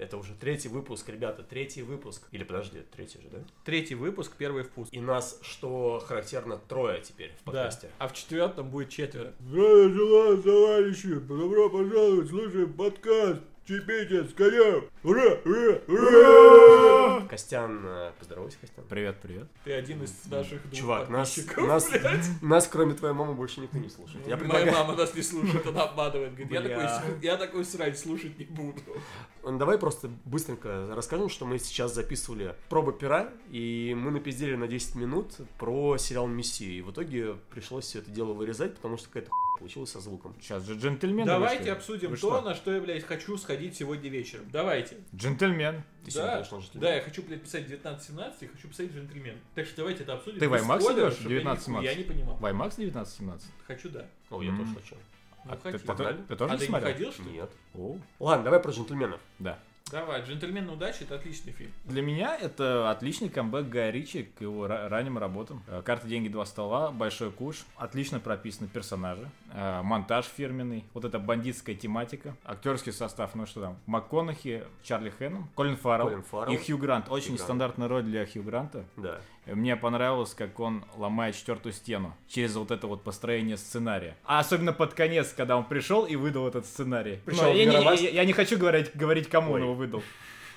Это уже третий выпуск, ребята, третий выпуск. Или подожди, третий же, да? Третий выпуск, первый впуск. И нас, что характерно, трое теперь в Да. подкасте. А в четвертом будет четверо. Здравия желаю, товарищи! Добро пожаловать, слушаем подкаст! Чипитец, конем! Ура, ура, ура! Костян, э, поздоровайся, Костян. Привет, привет. Ты один из наших двух Чувак, нас, нас, нас, кроме твоей мамы, больше никто не слушает. Я Моя предлагаю... мама нас не слушает, она обманывает. Говорит, я такой, я такой срань слушать не буду. Ну, Давай просто быстренько расскажем, что мы сейчас записывали пробы пера, и мы напиздели на 10 минут про сериал «Мессия». И в итоге пришлось все это дело вырезать, потому что какая-то хуйня получилась со звуком. Сейчас же джентльмены Давайте вышли. обсудим Вы то, что? на что я, блядь, хочу сходить сегодня вечером. Давайте. Джентльмен. Ты Да, да, я хочу, блядь, писать 19-17 и хочу писать джентльмен. Так что давайте это обсудим. Ты в без IMAX спойлеров, идешь? чтобы я 19-17? Я не понимал. Ваймакс 1917? Хочу, да. О, я тоже хочу. Ну, А ты, хотел. ты- Погнали? ты тоже А не ты не смотрел? ходил, что ли? Нет. О, Ладно, давай про джентльменов. да. Давай, джентльмен удачи это отличный фильм. Для меня это отличный камбэк Гая Ричи к его ра- ранним работам. Э, Карта, деньги, два стола, большой куш. Отлично прописаны персонажи. Э, Монтаж фирменный. Вот эта бандитская тематика. Актерский состав, ну что там, МакКонахи, Чарли Хэнном, Колин Фаррелл Колин Фаррелл. и Хью Грант. Очень Грант. стандартная роль для Хью Гранта. Да. Мне понравилось, как он ломает четвертую стену через вот это вот построение сценария. А особенно под конец, когда он пришел и выдал этот сценарий. Пришел Но я, не, я- я не хочу говорить, говорить кому Ой. он его выдал.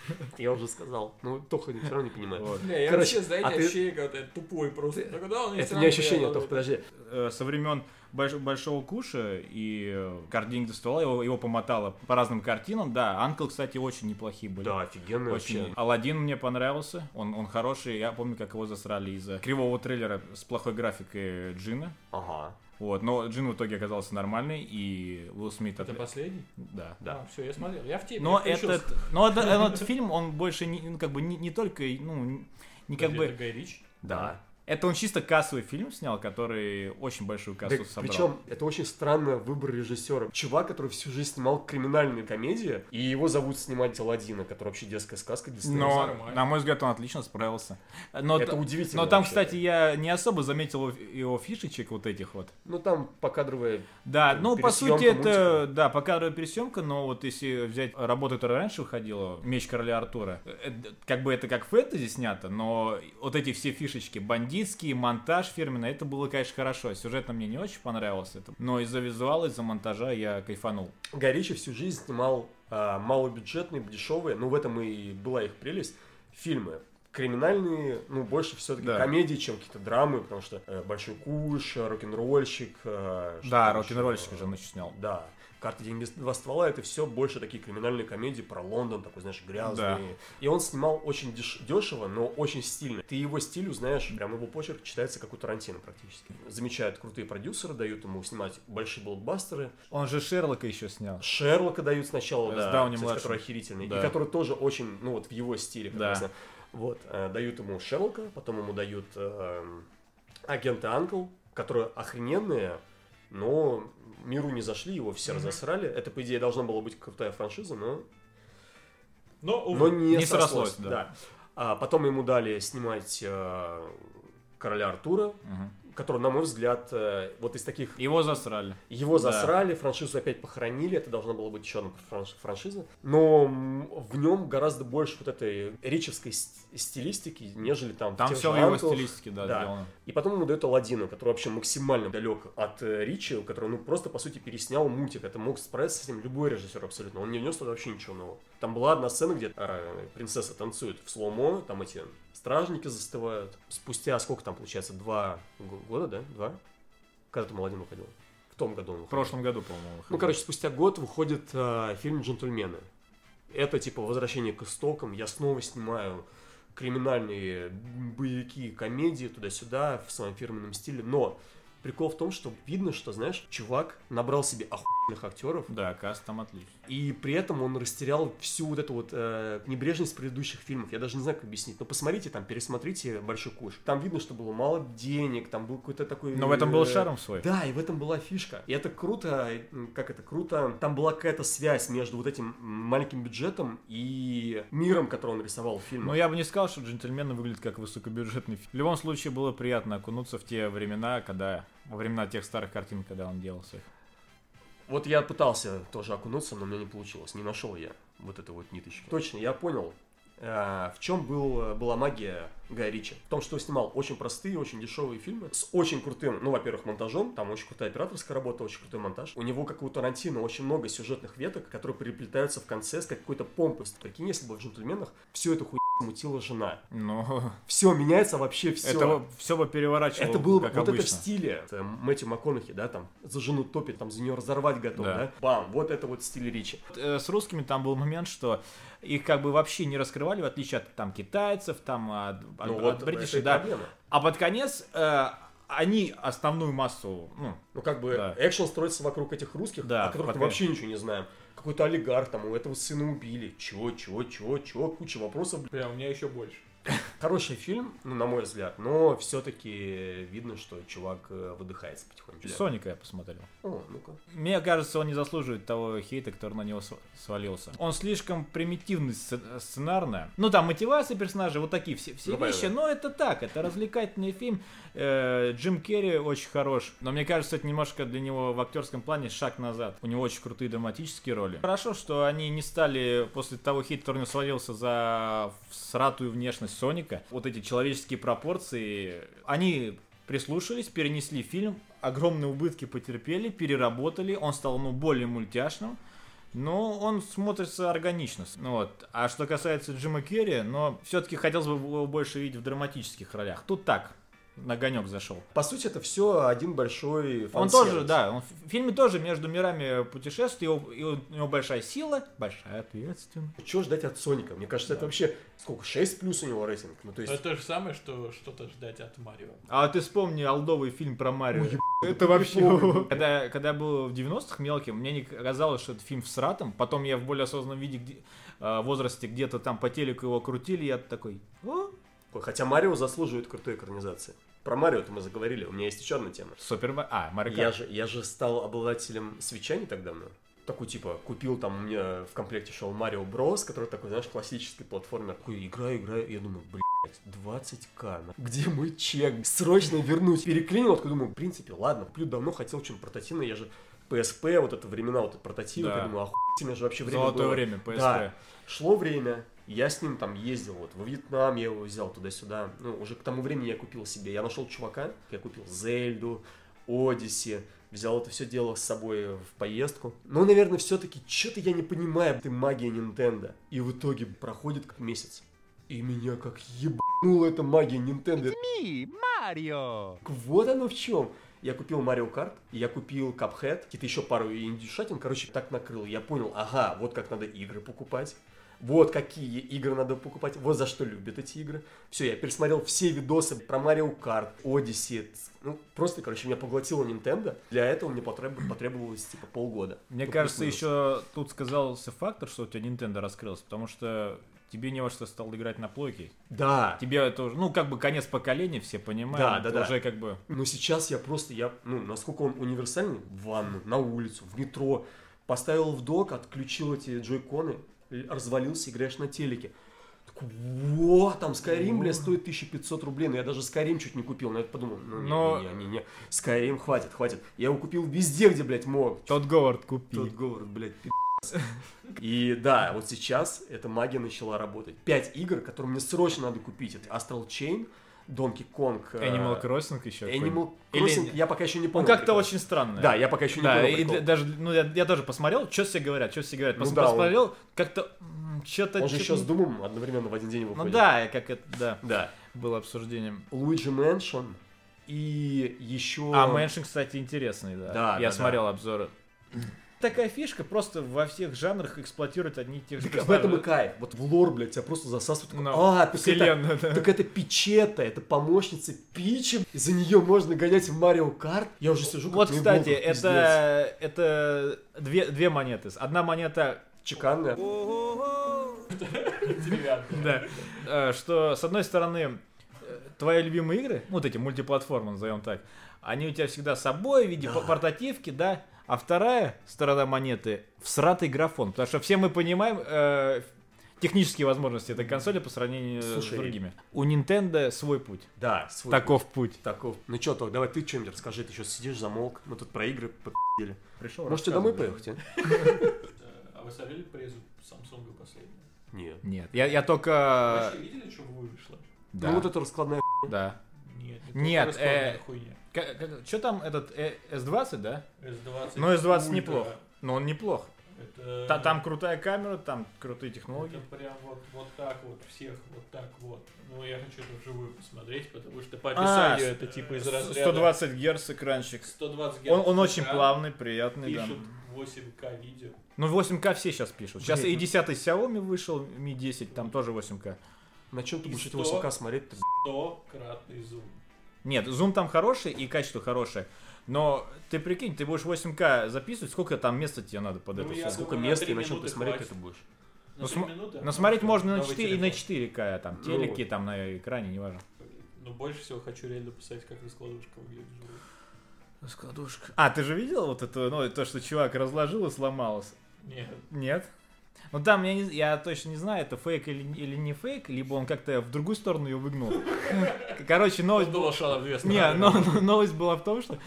Я уже сказал. Ну, Тоха все равно не понимает. Вот. Бля, я Короче, вообще, знаете, а ты- ощущение, когда ты тупой просто. Так, да, он Это не ощущение, Тох, подожди. Э, Со времен Больш- Большого Куша и э, Карт деньги до ствола его, его помотало по разным картинам. Да, Анкл, кстати, очень неплохие были. Да, офигенно Очень. вообще. Алладин мне понравился. Он, он хороший. Я помню, как его засрали из-за кривого трейлера с плохой графикой Джина. Ага. Вот, но Джин в итоге оказался нормальный, и Уилл Смит... Это отли- последний? Да. Да. А, все, я смотрел. Я в теме. Но я этот, но это- этот фильм, он больше не, ну, как бы не, не только, ну, не как Подожди, бы, Это Гай Ричи? да. Это он чисто кассовый фильм снял, который очень большую кассу Да, собрал. причем это очень странный выбор режиссера. Чувак, который всю жизнь снимал криминальные комедии, и его зовут снимать Аладдина, который вообще детская сказка Диснея. Но, нормально. на мой взгляд, он отлично справился. Но, Это т- удивительно но там, вообще. кстати, я не особо заметил его- фишечек вот этих вот. Ну там покадровая... Да, ну, по сути, это, мультика. да, покадровая пересъемка, но вот если взять работу, которая раньше выходила, «Меч короля Артура», э, как бы это как фэнтези снято, но вот эти все фишечки, бандитские, монтаж фирменный, это было, конечно, хорошо. Сюжетно мне не очень понравилось это, но из-за визуала, из-за монтажа я кайфанул. Гай Ричи всю жизнь снимал а, малобюджетные, дешевые, ну в этом и была их прелесть, фильмы. Криминальные, ну, больше все-таки Да. комедии, чем какие-то драмы, потому что э, Большой Куш, э, Рок-н-ролльщик. э, Да, рок-н-ролльщик еще? же он еще снял. Да. Карта деньги два ствола это все больше такие криминальные комедии про Лондон, такой, знаешь, грязный. Да. И он снимал очень деш- дешево, но очень стильно. Ты его стиль узнаешь, прям его почерк читается как у Тарантино практически. Замечают крутые продюсеры, дают ему снимать большие блокбастеры. Он же Шерлока еще снял. Шерлока дают сначала, да, Дауни кстати, младшим. который охерительный. Да. И который тоже очень, ну вот в его стиле. как Да. раз, Вот, э, дают ему Шерлока, потом ему дают эм, агента Анкл, которые охрененные, но миру не зашли, его все Мгм. разосрали. Это, по идее, должна была быть крутая франшиза, но, Но, увы. но не, Не срослось. срослось, да. да. А потом ему дали снимать э, Короля Артура, Мгм. Который, на мой взгляд, э, вот из таких Его засрали. Его Да. засрали, франшизу опять похоронили, это должна была быть еще одна франш- франшиза. Но в нем гораздо больше вот этой ричевской ст- стилистики, нежели там Там все в его стилистике, да, Да. сделано. И потом ему дают Аладдина, который вообще максимально далек от э, Ричи, который, ну, просто, по сути, переснял мультик. Это мог справиться с этим любой режиссер абсолютно. Он не внес туда вообще ничего нового. Там была одна сцена, где э, принцесса танцует в слоумо, там эти стражники застывают. Спустя сколько там, получается, два года, да? Два? Когда там Аладдин выходил? В том году он В прошлом году, по-моему. Ну, короче, спустя год выходит э, фильм «Джентльмены». Это типа возвращение к истокам. Я снова снимаю криминальные боевики, комедии туда-сюда в своем фирменном стиле. Но прикол в том, что видно, что, знаешь, чувак набрал себе охуенных актеров, Да, каст там отлично. и при этом он растерял всю вот эту вот э, небрежность предыдущих фильмов. Я даже не знаю, как объяснить. Но посмотрите там, пересмотрите «Большой куш». Там видно, что было мало денег, там был какой-то такой... Но в этом был э, шарм свой. да, и в этом была фишка. И это круто, как это круто. Там была какая-то связь между вот этим маленьким бюджетом и миром, который он рисовал в фильме. Но я бы не сказал, что «Джентльмены» выглядит как высокобюджетный фильм. В любом случае, было приятно окунуться в те времена, когда... Во времена тех старых картин, когда он делался. Вот я пытался тоже окунуться, но у меня не получилось. Не нашел я вот этой вот ниточки. Точно, я понял. Э, В чем был, была магия Гая Ричи? В том, что он снимал очень простые, очень дешевые фильмы с очень крутым, ну, во-первых, монтажом, там очень крутая операторская работа, очень крутой монтаж. У него, как у Тарантино, очень много сюжетных веток, которые переплетаются в конце с какой-то помпой. Прикинь, если бы в «Джентльменах» всю эту хуйню мутила жена. Ну, Все, меняется вообще все. это все бы переворачивало, Это было бы как вот обычно. это в стиле это Мэтью МакКонахи, да, там за жену топит, там за нее разорвать готов, Да. да. Бам, вот это вот стиль Ричи. Э, С русскими там был момент, что их как бы вообще не раскрывали, в отличие от там китайцев, там от, от- Ну от вот бритишей, это и да. проблема. А под конец э, они основную массу, ну, Ну как бы Да. экшен строится вокруг этих русских, Да, о которых мы вообще ничего не знаем. Какой-то олигарх там, у этого сына убили. Чего, чего, чего, чего, куча вопросов. Бля, у меня еще больше. Хороший фильм, ну, на мой взгляд, но все-таки видно, что чувак э, выдыхается потихоньку. Соника я посмотрел. О, ну-ка. Мне кажется, он не заслуживает того хейта, который на него св- свалился. Он слишком примитивный сц- сценарно. Ну там мотивация персонажа, вот такие все, все Ну, вещи, но это так, это развлекательный фильм. Э, Джим Керри очень хорош, но мне кажется, это немножко для него в актерском плане шаг назад. У него очень крутые драматические роли. Хорошо, что они не стали после того хейта, который у него свалился за сратую внешность Соника, вот эти человеческие пропорции, они прислушались, перенесли фильм, огромные убытки потерпели, переработали, он стал ну, более мультяшным, но он смотрится органично. Вот. А что касается Джима Керри, но все-таки хотелось бы его больше видеть в драматических ролях. Тут так, на огонек зашел. По сути, это все один большой Он фан-сервис. тоже, да, он в фильме тоже между мирами путешествует, и у, и у него большая сила, большая ответственность. Чего ждать от Соника? Мне кажется, это вообще сколько? 6 плюс у него рейтинг. Ну, то есть, Это то же самое, что что-то ждать от Марио. А ты вспомни алдовый фильм про Марио. Ой, это вообще-. Когда, когда я был в 90-х мелким, мне не казалось, что это фильм всратом. Потом я в более осознанном виде, где- э, возрасте, где-то там по телеку его крутили, я такой... «О, Хотя Марио заслуживает крутой экранизации. Про Марио-то мы заговорили, у меня есть еще одна тема. Супер... А, Марио Я же, я же стал обладателем свеча не так давно. Такой, типа, купил там, у меня в комплекте шел Марио Брос, который такой, знаешь, классический платформер. Такой, играю, играю, я думаю, блядь, 20к, на- где мой чек? Срочно вернуть. Переклинил, такой думаю, в принципе, ладно, куплю давно, хотел что-нибудь портативное, я же PSP, вот это времена, вот это портативы, Да. я думаю, охуительное же вообще время Золотое было. время, PSP. Да. Шло время, я с ним там ездил, вот, во Вьетнам я его взял туда-сюда. Ну, уже к тому времени я купил себе, я нашел чувака, я купил Зельду, Одиссе, взял это все дело с собой в поездку. Но, наверное, все-таки что-то я не понимаю, ты магия Nintendo. И в итоге проходит как месяц. И меня как ебанула эта магия Nintendo. Марио! Вот оно в чем. Я купил Марио Карт, я купил Cuphead, какие-то еще пару индюшатин, короче, так накрыл. Я понял, ага, вот как надо игры покупать. Вот какие игры надо покупать, вот за что любят эти игры. Все, я пересмотрел все видосы про Марио Карт, Odyssey. Ну, просто, короче, меня поглотила Nintendo. Для этого мне потреб- потребовалось, типа, полгода. Мне Ну, кажется, еще тут сказался фактор, что у тебя Nintendo раскрылся, потому что тебе не во что стал играть на плойке. Да, Тебе это уже, ну, как бы конец поколения, все понимают. Да, да, да. Уже как бы... Но сейчас я просто, я, ну, насколько он универсальный, в ванну, на улицу, в метро, поставил в док, отключил эти джойконы, развалился, играешь на телеке. Такой, Во, там Skyrim, бля, стоит 1500 рублей, но я даже Skyrim чуть не купил, но я подумал, ну, не, Но- не, не, не, не, Skyrim хватит, хватит. Я его купил везде, где, блядь, мог. Тот Говард купи. Тот говорит, блядь, пи***ц. И да, вот сейчас эта магия начала работать. Пять игр, которые мне срочно надо купить. Это Astral Chain, Donkey Kong, э, Animal Crossing еще. Animal Или- Crossing, я пока еще не понял. Он как-то прикол. очень странный. Да, я пока еще не Да, понял. и прикол. даже, ну, я, я тоже посмотрел, что все говорят, что все говорят. Ну Пос- да, он- посмотрел, как-то что-то... Он же еще с Думом одновременно в один день Ну выходит. да, как это, да, Да. было обсуждением. Luigi Mansion и еще... А Мэншин, кстати, интересный, да. Да, Я да, смотрел обзоры. Такая фишка просто во всех жанрах эксплуатирует одни и те же Так в этом и кайф. Вот в лор, блядь, тебя просто засасывают. Такой, Ну, а, так это, да. так это Пичета, это помощница Пичи. За нее можно гонять в Марио Карт. Я уже сижу как Вот, кстати, пиздец. это, это две, две монеты. Одна монета Чеканная. Да. Э, Что, с одной стороны, э, твои любимые игры, ну, вот эти мультиплатформы, назовем так, они у тебя всегда с собой в виде портативки, да, а вторая сторона монеты — всратый графон, потому что все мы понимаем э, технические возможности этой консоли по сравнению Слушай, с другими. У Nintendo свой путь. Да, свой Таков путь. путь. Таков. Ну что, Ток, давай ты что-нибудь расскажи. Ты что, сидишь, замолк? Мы тут про игры попи***ли. Пришел Можете домой поехать, а? А вы смотрели презу Samsung последняя. Нет. Нет. Я, я только... Вообще видели, что вышло? Да. Ну вот это раскладная Да. Нет, Нет, только раскладная э, хуйня. Что там этот э, S20, да? S20. Ну, S20 Ultra. неплох. Но он неплох. Это... Та- Там крутая камера, там крутые технологии. Это прям вот, вот так вот, всех вот так вот. Ну, я хочу это вживую посмотреть, потому что по описанию это типа из разряда... 120 Гц экранчик. 120 Гц. Он, он очень экран, плавный, приятный, да. Пишет 8К видео. Ну, 8К все сейчас пишут. Сейчас Блин, и 10 Xiaomi вышел, Mi 10, там тоже 8К. На чем ты будешь эти 100? 8К смотреть? 100-кратный зум. Нет, зум там хороший и качество хорошее. Но ты прикинь, ты будешь 8К записывать, сколько там места тебе надо под Ну, это? Сколько думаю, места и на чем ты смотреть хватит. это будешь? На Ну, минуты? Но смотреть можно на Новый 4 и на телефон. 4К, там, Ну, телеки там на экране, неважно. Ну, больше всего хочу реально посмотреть, как раскладушка выглядит. Раскладушка. А, ты же видел вот это, ну, то, что чувак разложил и сломалось? Нет. Нет? Ну там, я, не, я точно не знаю, это фейк или, или не фейк, либо он как-то в другую сторону ее выгнул. Короче, новость была... шла в две Не, но, но новость была в том, что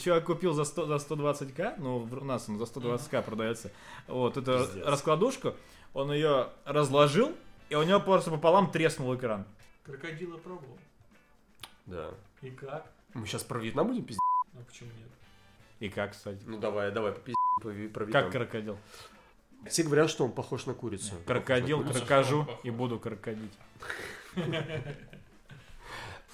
чувак купил за, 100, за 120к, ну, у нас он за 120к продается, вот, эту Пиздец. раскладушку, он ее разложил, и у него просто пополам треснул экран. Крокодила пробовал. Да. И как? Мы сейчас про Вьетнам будем пиздить? Ну, почему нет? И как, кстати? Ну давай, давай, попиздим про Вьетнам. Как крокодил? Все говорят, что он похож на курицу. Крокодил, крокожу и буду крокодить.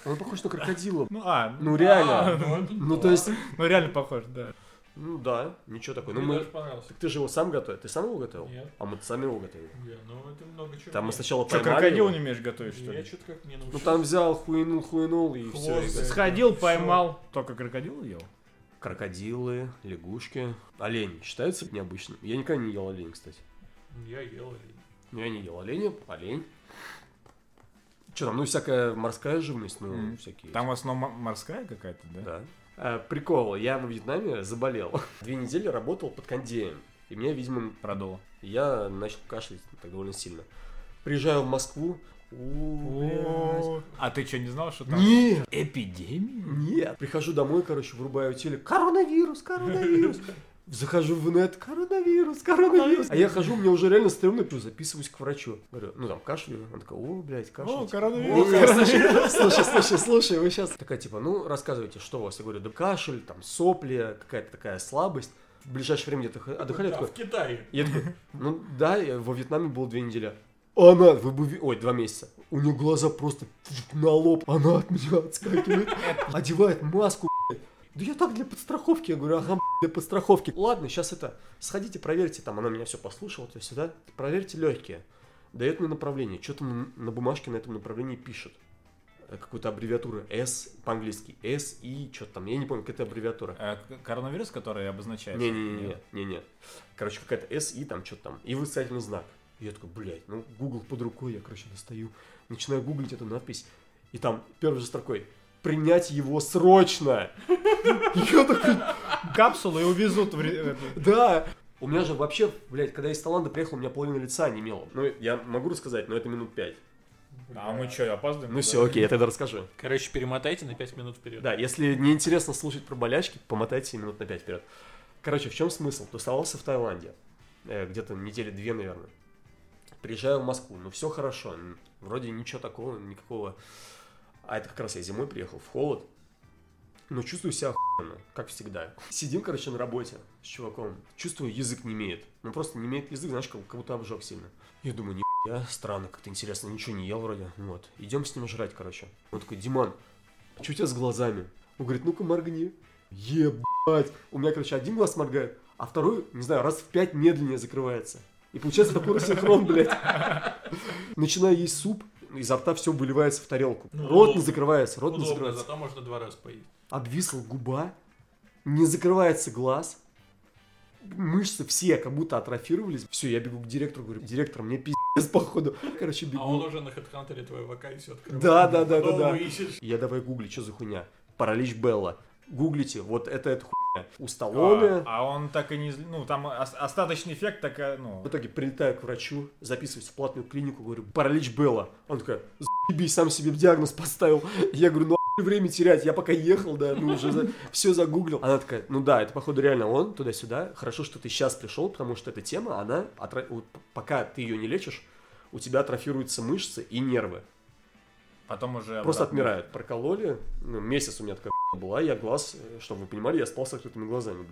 Он похож на крокодила. Ну, а, Ну реально. А, ну, Ну да. то есть, ну реально похож, да. ну да, ничего такого. Ну Мне мы... даже понравился. Так ты же его сам готовил? Ты сам его готовил? Нет. А мы сами его готовили. Не, ну это много чего. Там мы нет. сначала Что, поймали крокодил его. не умеешь готовить, что Я ли? что-то как не Ну научился. там взял, хуйнул, хуйнул и все. Хвост. Сходил, поймал. Только крокодил ел? Крокодилы, лягушки. Олень считается необычным? Я никогда не ел олень, кстати. Я ел олень. Ну, я не ел оленя, олень. Что там, ну всякая морская живность, ну Мгм. всякие. Там в основном морская какая-то, да? Да. А, прикол, я во Вьетнаме заболел. Две недели работал под кондеем. И меня, видимо, Продуло. я начал кашлять так довольно сильно. Приезжаю в Москву. А ты что, не знал, что там Нет, эпидемия? нет. Прихожу домой, короче, врубаю телек. Коронавирус, коронавирус. Захожу в нет, коронавирус, коронавирус. А я хожу, мне уже реально стрёмно, плюс записываюсь к врачу. Говорю, ну там кашляю. Он такой, о, блядь, кашель. О, коронавирус. Слушай, слушай, слушай, вы сейчас... Такая, типа, ну, рассказывайте, что у вас? Я говорю, да кашель, там, сопли, какая-то такая слабость. В ближайшее время где-то отдыхали, Да, такой, в Китае. я такой, ну, да, я во Вьетнаме был две недели. Она, вы бы, ой, два месяца. У нее глаза просто на лоб. Она от меня отскакивает, одевает маску. Да я так для подстраховки. Я говорю, ага, для подстраховки. Ладно, сейчас это, сходите, проверьте. Там она меня все послушала, то сюда. Проверьте легкие. Дает мне направление. Что-то на, на бумажке на этом направлении пишет. Э, Какую-то аббревиатуру. S по-английски. S, I, что-то там. Я не помню, какая-то аббревиатура. К- Коронавирус, который обозначается? Не-не-не, не-не. Короче, какая-то S, I, там что-то там. И восклицательный знак. И я такой, блядь, ну, Google под рукой, я, короче, достаю. Начинаю гуглить эту надпись. И там первой же строкой. Принять его срочно. Я такой, Капсулу и увезут в... да. У меня же вообще, блядь, когда я из Таиланда приехал, у меня половина лица не имела. Ну, я могу рассказать, но это минут пять. А мы что, опаздываем? Ну все, окей, я тогда расскажу. Короче, перемотайте на 5 минут вперед. Да, если не интересно слушать про болячки, помотайте минут на 5 вперед. Короче, в чем смысл? Тусовался в Таиланде. Э, где-то недели две, наверное. Приезжаю в Москву, ну все хорошо. Вроде ничего такого, никакого. А это как раз я зимой приехал в холод. Но чувствую себя охуенно, как всегда. Сидим, короче, на работе с чуваком. Чувствую, язык не имеет. Ну просто не имеет язык, знаешь, как, будто обжег сильно. Я думаю, не я странно, как-то интересно, ничего не ел вроде. Вот. Идем с ним жрать, короче. Он такой, Диман, что у тебя с глазами? Он говорит, ну-ка моргни. Ебать. У меня, короче, один глаз моргает, а второй, не знаю, раз в пять медленнее закрывается. И получается такой рассинхрон, блядь. Начинаю есть суп, изо рта все выливается в тарелку. Ну, рот не закрывается, рот не Удобно, закрывается. зато можно два раза поесть. Обвисла губа, не закрывается глаз, мышцы все как будто атрофировались. Все, я бегу к директору, говорю, директор, мне пиздец, походу. Короче, бегу. А он уже на HeadHunter твою вакансию открыл. Да, да, да, да, да. ищешь. Я давай гугли, что за хуйня? Паралич Белла. Гуглите, вот это, это хуйня. У Сталлоне. А, а он так и не... Ну, там ос- остаточный эффект такая, ну... В итоге прилетаю к врачу, записываюсь в платную клинику, говорю, паралич Белла. Он такой, заебись, сам себе диагноз поставил. Я говорю, ну время терять, я пока ехал, да, ну уже все загуглил. Она такая, ну да, это походу реально он, туда-сюда. Хорошо, что ты сейчас пришел, потому что эта тема, она, атро- вот пока ты ее не лечишь, у тебя атрофируются мышцы и нервы. Потом уже Просто обратно. отмирают. Прокололи, ну, месяц у меня такая была, я глаз, э, чтобы вы понимали, я спал с открытыми глазами.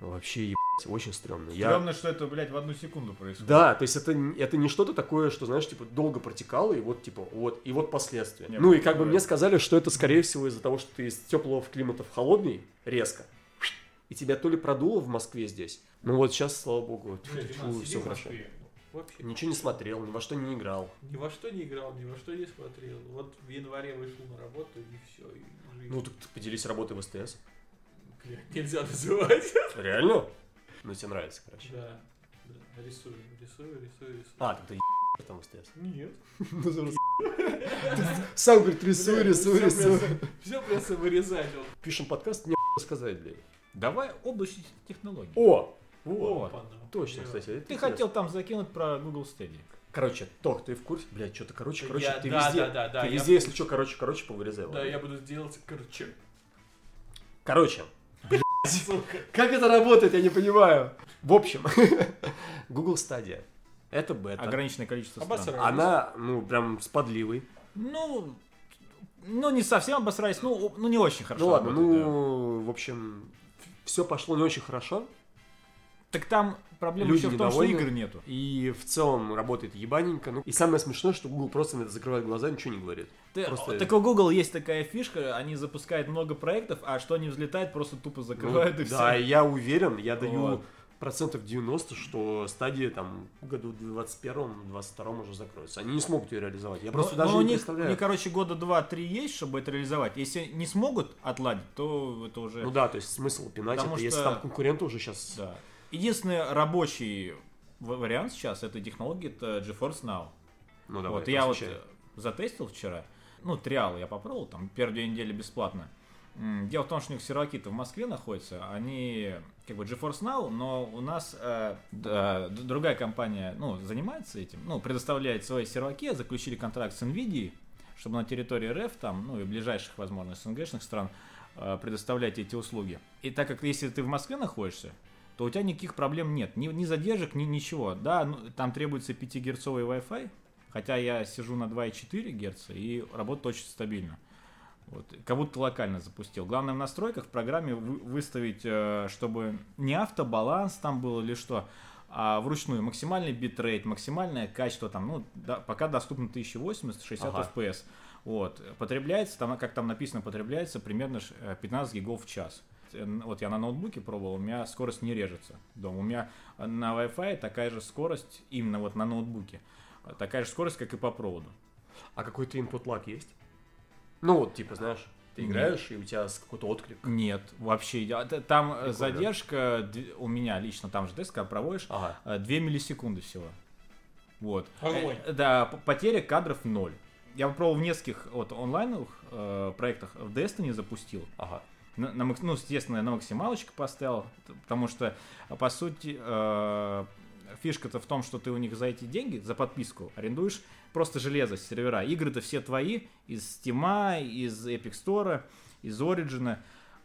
Вообще, ебать, очень стрёмно. Я... Стрёмно, что это, блядь, в одну секунду происходит. Да, то есть это, это не что-то такое, что, знаешь, типа, долго протекало, и вот, типа, вот, и вот последствия. Не, ну, и как бы мне сказали, что это, скорее всего, из-за того, что ты из теплого климата в холодный, резко, и тебя то ли продуло в Москве здесь, ну вот сейчас, слава богу, все хорошо. Москве. Вообще. Ничего не смотрел, ни во что не играл. Ни во что не играл, ни во что не смотрел. Вот в январе вышел на работу и все. И жизнь. Ну, так ты поделись работой в СТС. Блядь, нельзя называть. Реально? Ну, тебе нравится, короче. Да. да. Рисую, рисую, рисую, рисую. А, так ты там в СТС. Нет. Сам говорит, рисую, рисую, рисую. Все придется вырезать. Пишем подкаст, не сказать, блядь. Давай область технологий. О! О, Вот. Точно, Да. кстати. Ты хотел там закинуть про Google Stadia. Короче, Тох, ты в курсе? Блядь, что-то, короче, короче, Я- ты да, везде, да, да, да, ты я- везде, если что, короче, короче, повырезай. Да, я буду делать, короче. Короче, Сука. как это работает, я не понимаю. В общем, Google Stadia. Это бета. Ограниченное количество стран. Обосрались. Она, ну, прям с подливой. Ну, ну не совсем обосрались, ну, ну не очень хорошо. ну ладно, работает, да. ну, в общем, все пошло не очень хорошо. Так там проблема люди еще в том, что игр нету. И в целом работает ебаненько. Ну, и самое смешное, что Google просто на это закрывает глаза, ничего не говорит. Ты- Просто- Так у Google есть такая фишка, они запускают много проектов, а что не взлетает, просто тупо закрывают Ну, и да, все. я уверен, я даю Вот. процентов 90, что стадия там в году 21-22 уже закроется. Они не смогут ее реализовать. Я просто Ну, даже у не них, у представляю. них, короче, года два-три есть, чтобы это реализовать. Если не смогут отладить, то это уже... Ну да, то есть смысл пинать, Потому это если что- там конкуренты уже сейчас... Да. Единственный рабочий вариант сейчас этой технологии это GeForce Now. Ну давай, вот я вот затестил вчера. Ну, триал я попробовал, там первые две недели бесплатно. Дело в том, что у них серваки-то в Москве находятся, они как бы GeForce Now, но у нас э, да, другая компания, ну, занимается этим, ну, предоставляет свои серваки, заключили контракт с NVIDIA, чтобы на территории РФ, там, ну, и ближайших, возможно, СНГшных стран э, предоставлять эти услуги. И так как если ты в Москве находишься, то у тебя никаких проблем нет, ни, ни задержек, ни ничего. Да, ну, там требуется 5-герцовый Wi-Fi, хотя я сижу на 2,4 Гц и работает очень стабильно. Вот, как будто локально запустил. Главное в настройках в программе вы- выставить, э, чтобы не автобаланс там был или что, а вручную максимальный битрейт, максимальное качество там, ну, да, пока доступно 1080, 60 Ага. FPS. Вот, потребляется, там, как там написано, потребляется примерно ш- э, 15 гигов в час. Э, Вот я на ноутбуке пробовал, у меня скорость не режется дома. У меня э, на Wi-Fi такая же скорость, именно вот на ноутбуке, э, такая же скорость, как и по проводу. А какой-то input lag есть? Ну вот, типа, знаешь, ты Нет. играешь, и у тебя с- какой-то отклик. Нет, вообще. Там э, Прикольно. задержка у меня лично, там же тест, когда проводишь, Ага. 2 миллисекунды всего. Вот. Огонь. Э, Да, потеря кадров ноль. Я попробовал в нескольких вот, онлайновых э, проектах в Destiny запустил. Ага. На, на ну, естественно, на максималочку поставил, потому что, э, по сути, э, фишка-то в том, что ты у них за эти деньги, за подписку, арендуешь просто железо, сервера. Игры-то все твои, из Steam, из Epic Store, из Origin.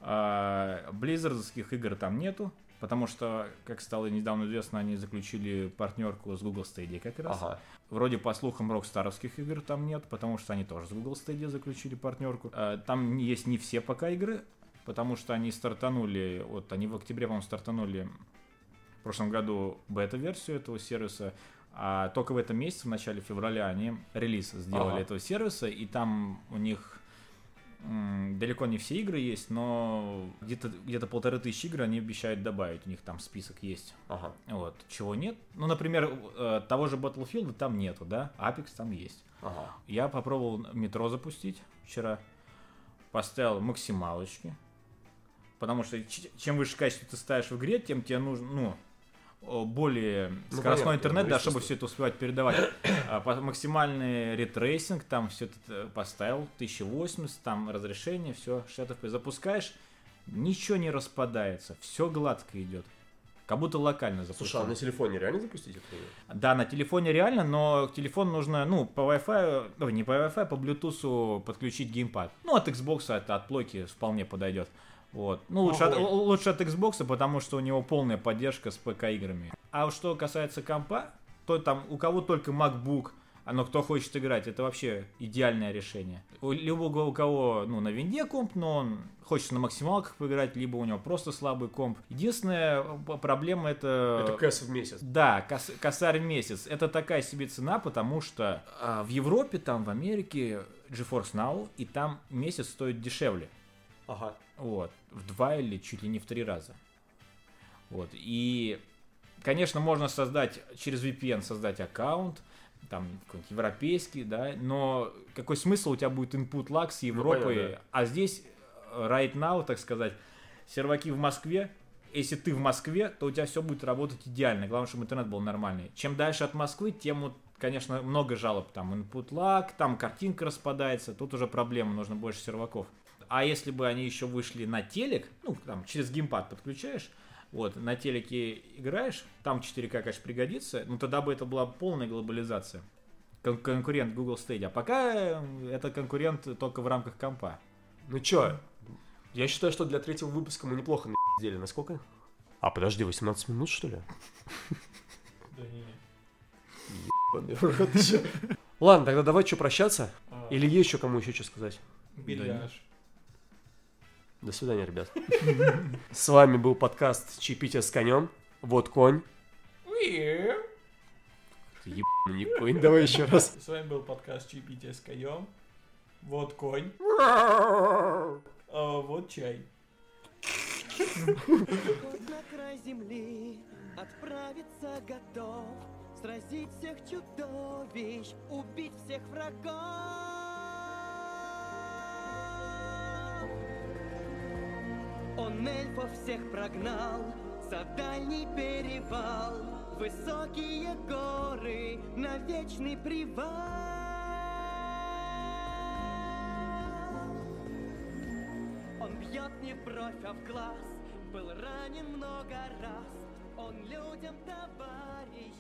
А, Близзардских игр там нету, потому что, как стало недавно известно, они заключили партнерку с Google Stadia как раз. Ага. Вроде, по слухам, рокстаровских игр там нет, потому что они тоже с Google Stadia заключили партнерку. А, Там есть не все пока игры, потому что они стартанули, вот они в октябре, по-моему, стартанули в прошлом году бета-версию этого сервиса, а только в этом месяце, в начале февраля, они релиз сделали Ага. этого сервиса, и там у них далеко не все игры есть, но где-то где полторы тысячи игр они обещают добавить, у них там список есть. Ага. Вот, чего нет. Ну, например, э, того же Battlefield там нету, да? Apex там есть. Ага. Я попробовал метро запустить вчера. Поставил максималочки. Потому что чем выше качество ты ставишь в игре, тем тебе нужно, ну, более Ну, скоростной понятно, интернет, ну, да, чтобы все это успевать передавать. А, максимальный ray tracing, там все это э, поставил, 1080, там разрешение, все, 60 FPS. Запускаешь, ничего не распадается, все гладко идет. Как будто локально запустил. Слушай, а на телефоне реально запустить это? Да, на телефоне реально, но телефон нужно, ну, по Wi-Fi, ой, не по Wi-Fi, по Bluetooth подключить геймпад. Ну, от Xbox, от, от плойки вполне подойдет. Вот. Ну, лучше от, лучше от Xbox, потому что у него полная поддержка с ПК-играми. А что касается компа, то там у кого только MacBook, но кто хочет играть, это вообще идеальное решение. У любого, у кого, ну, на винде комп, но он хочет на максималках поиграть, либо у него просто слабый комп. Единственная п- проблема это... Это кэс в месяц. Да, кос- косарь в месяц. Это такая себе цена, потому что а, в Европе, там в Америке GeForce Now, и там месяц стоит дешевле. Ага. Вот. В два или чуть ли не в три раза. Вот. И, конечно, можно создать через VPN создать аккаунт, там какой-нибудь европейский, да, но какой смысл у тебя будет input lag с Европы, понятно, да. а здесь э, right now, так сказать, серваки в Москве, если ты в Москве, то у тебя все будет работать идеально. Главное, чтобы интернет был нормальный. Чем дальше от Москвы, тем, вот, конечно, много жалоб. Там input lag, там картинка распадается. Тут уже проблема, нужно больше серваков. А если бы они еще вышли на телек, ну, там, через геймпад подключаешь, вот, на телеке играешь, там 4К, конечно, пригодится, ну, тогда бы это была полная глобализация. Кон- конкурент Google Stadia. А пока э, это конкурент только в рамках компа. Ну чё, я считаю, что для третьего выпуска мы неплохо сделали. Насколько? А, подожди, 18 минут, что ли? Да не. Ладно, тогда давай что, прощаться? А, Или есть еще кому еще что сказать? Бельяж. До свидания, ребят. С вами был подкаст «Чаепитие с конем». Вот конь. Ебаный не конь. Давай еще раз. С вами был подкаст Чаепитие с конем. Вот конь. А, вот чай. Ход на край земли отправиться готов Сразить всех чудовищ, убить всех врагов Он эльфов всех прогнал за дальний перевал. Высокие горы на вечный привал. Он бьет не в бровь, а в глаз Был ранен много раз. Он людям товарищ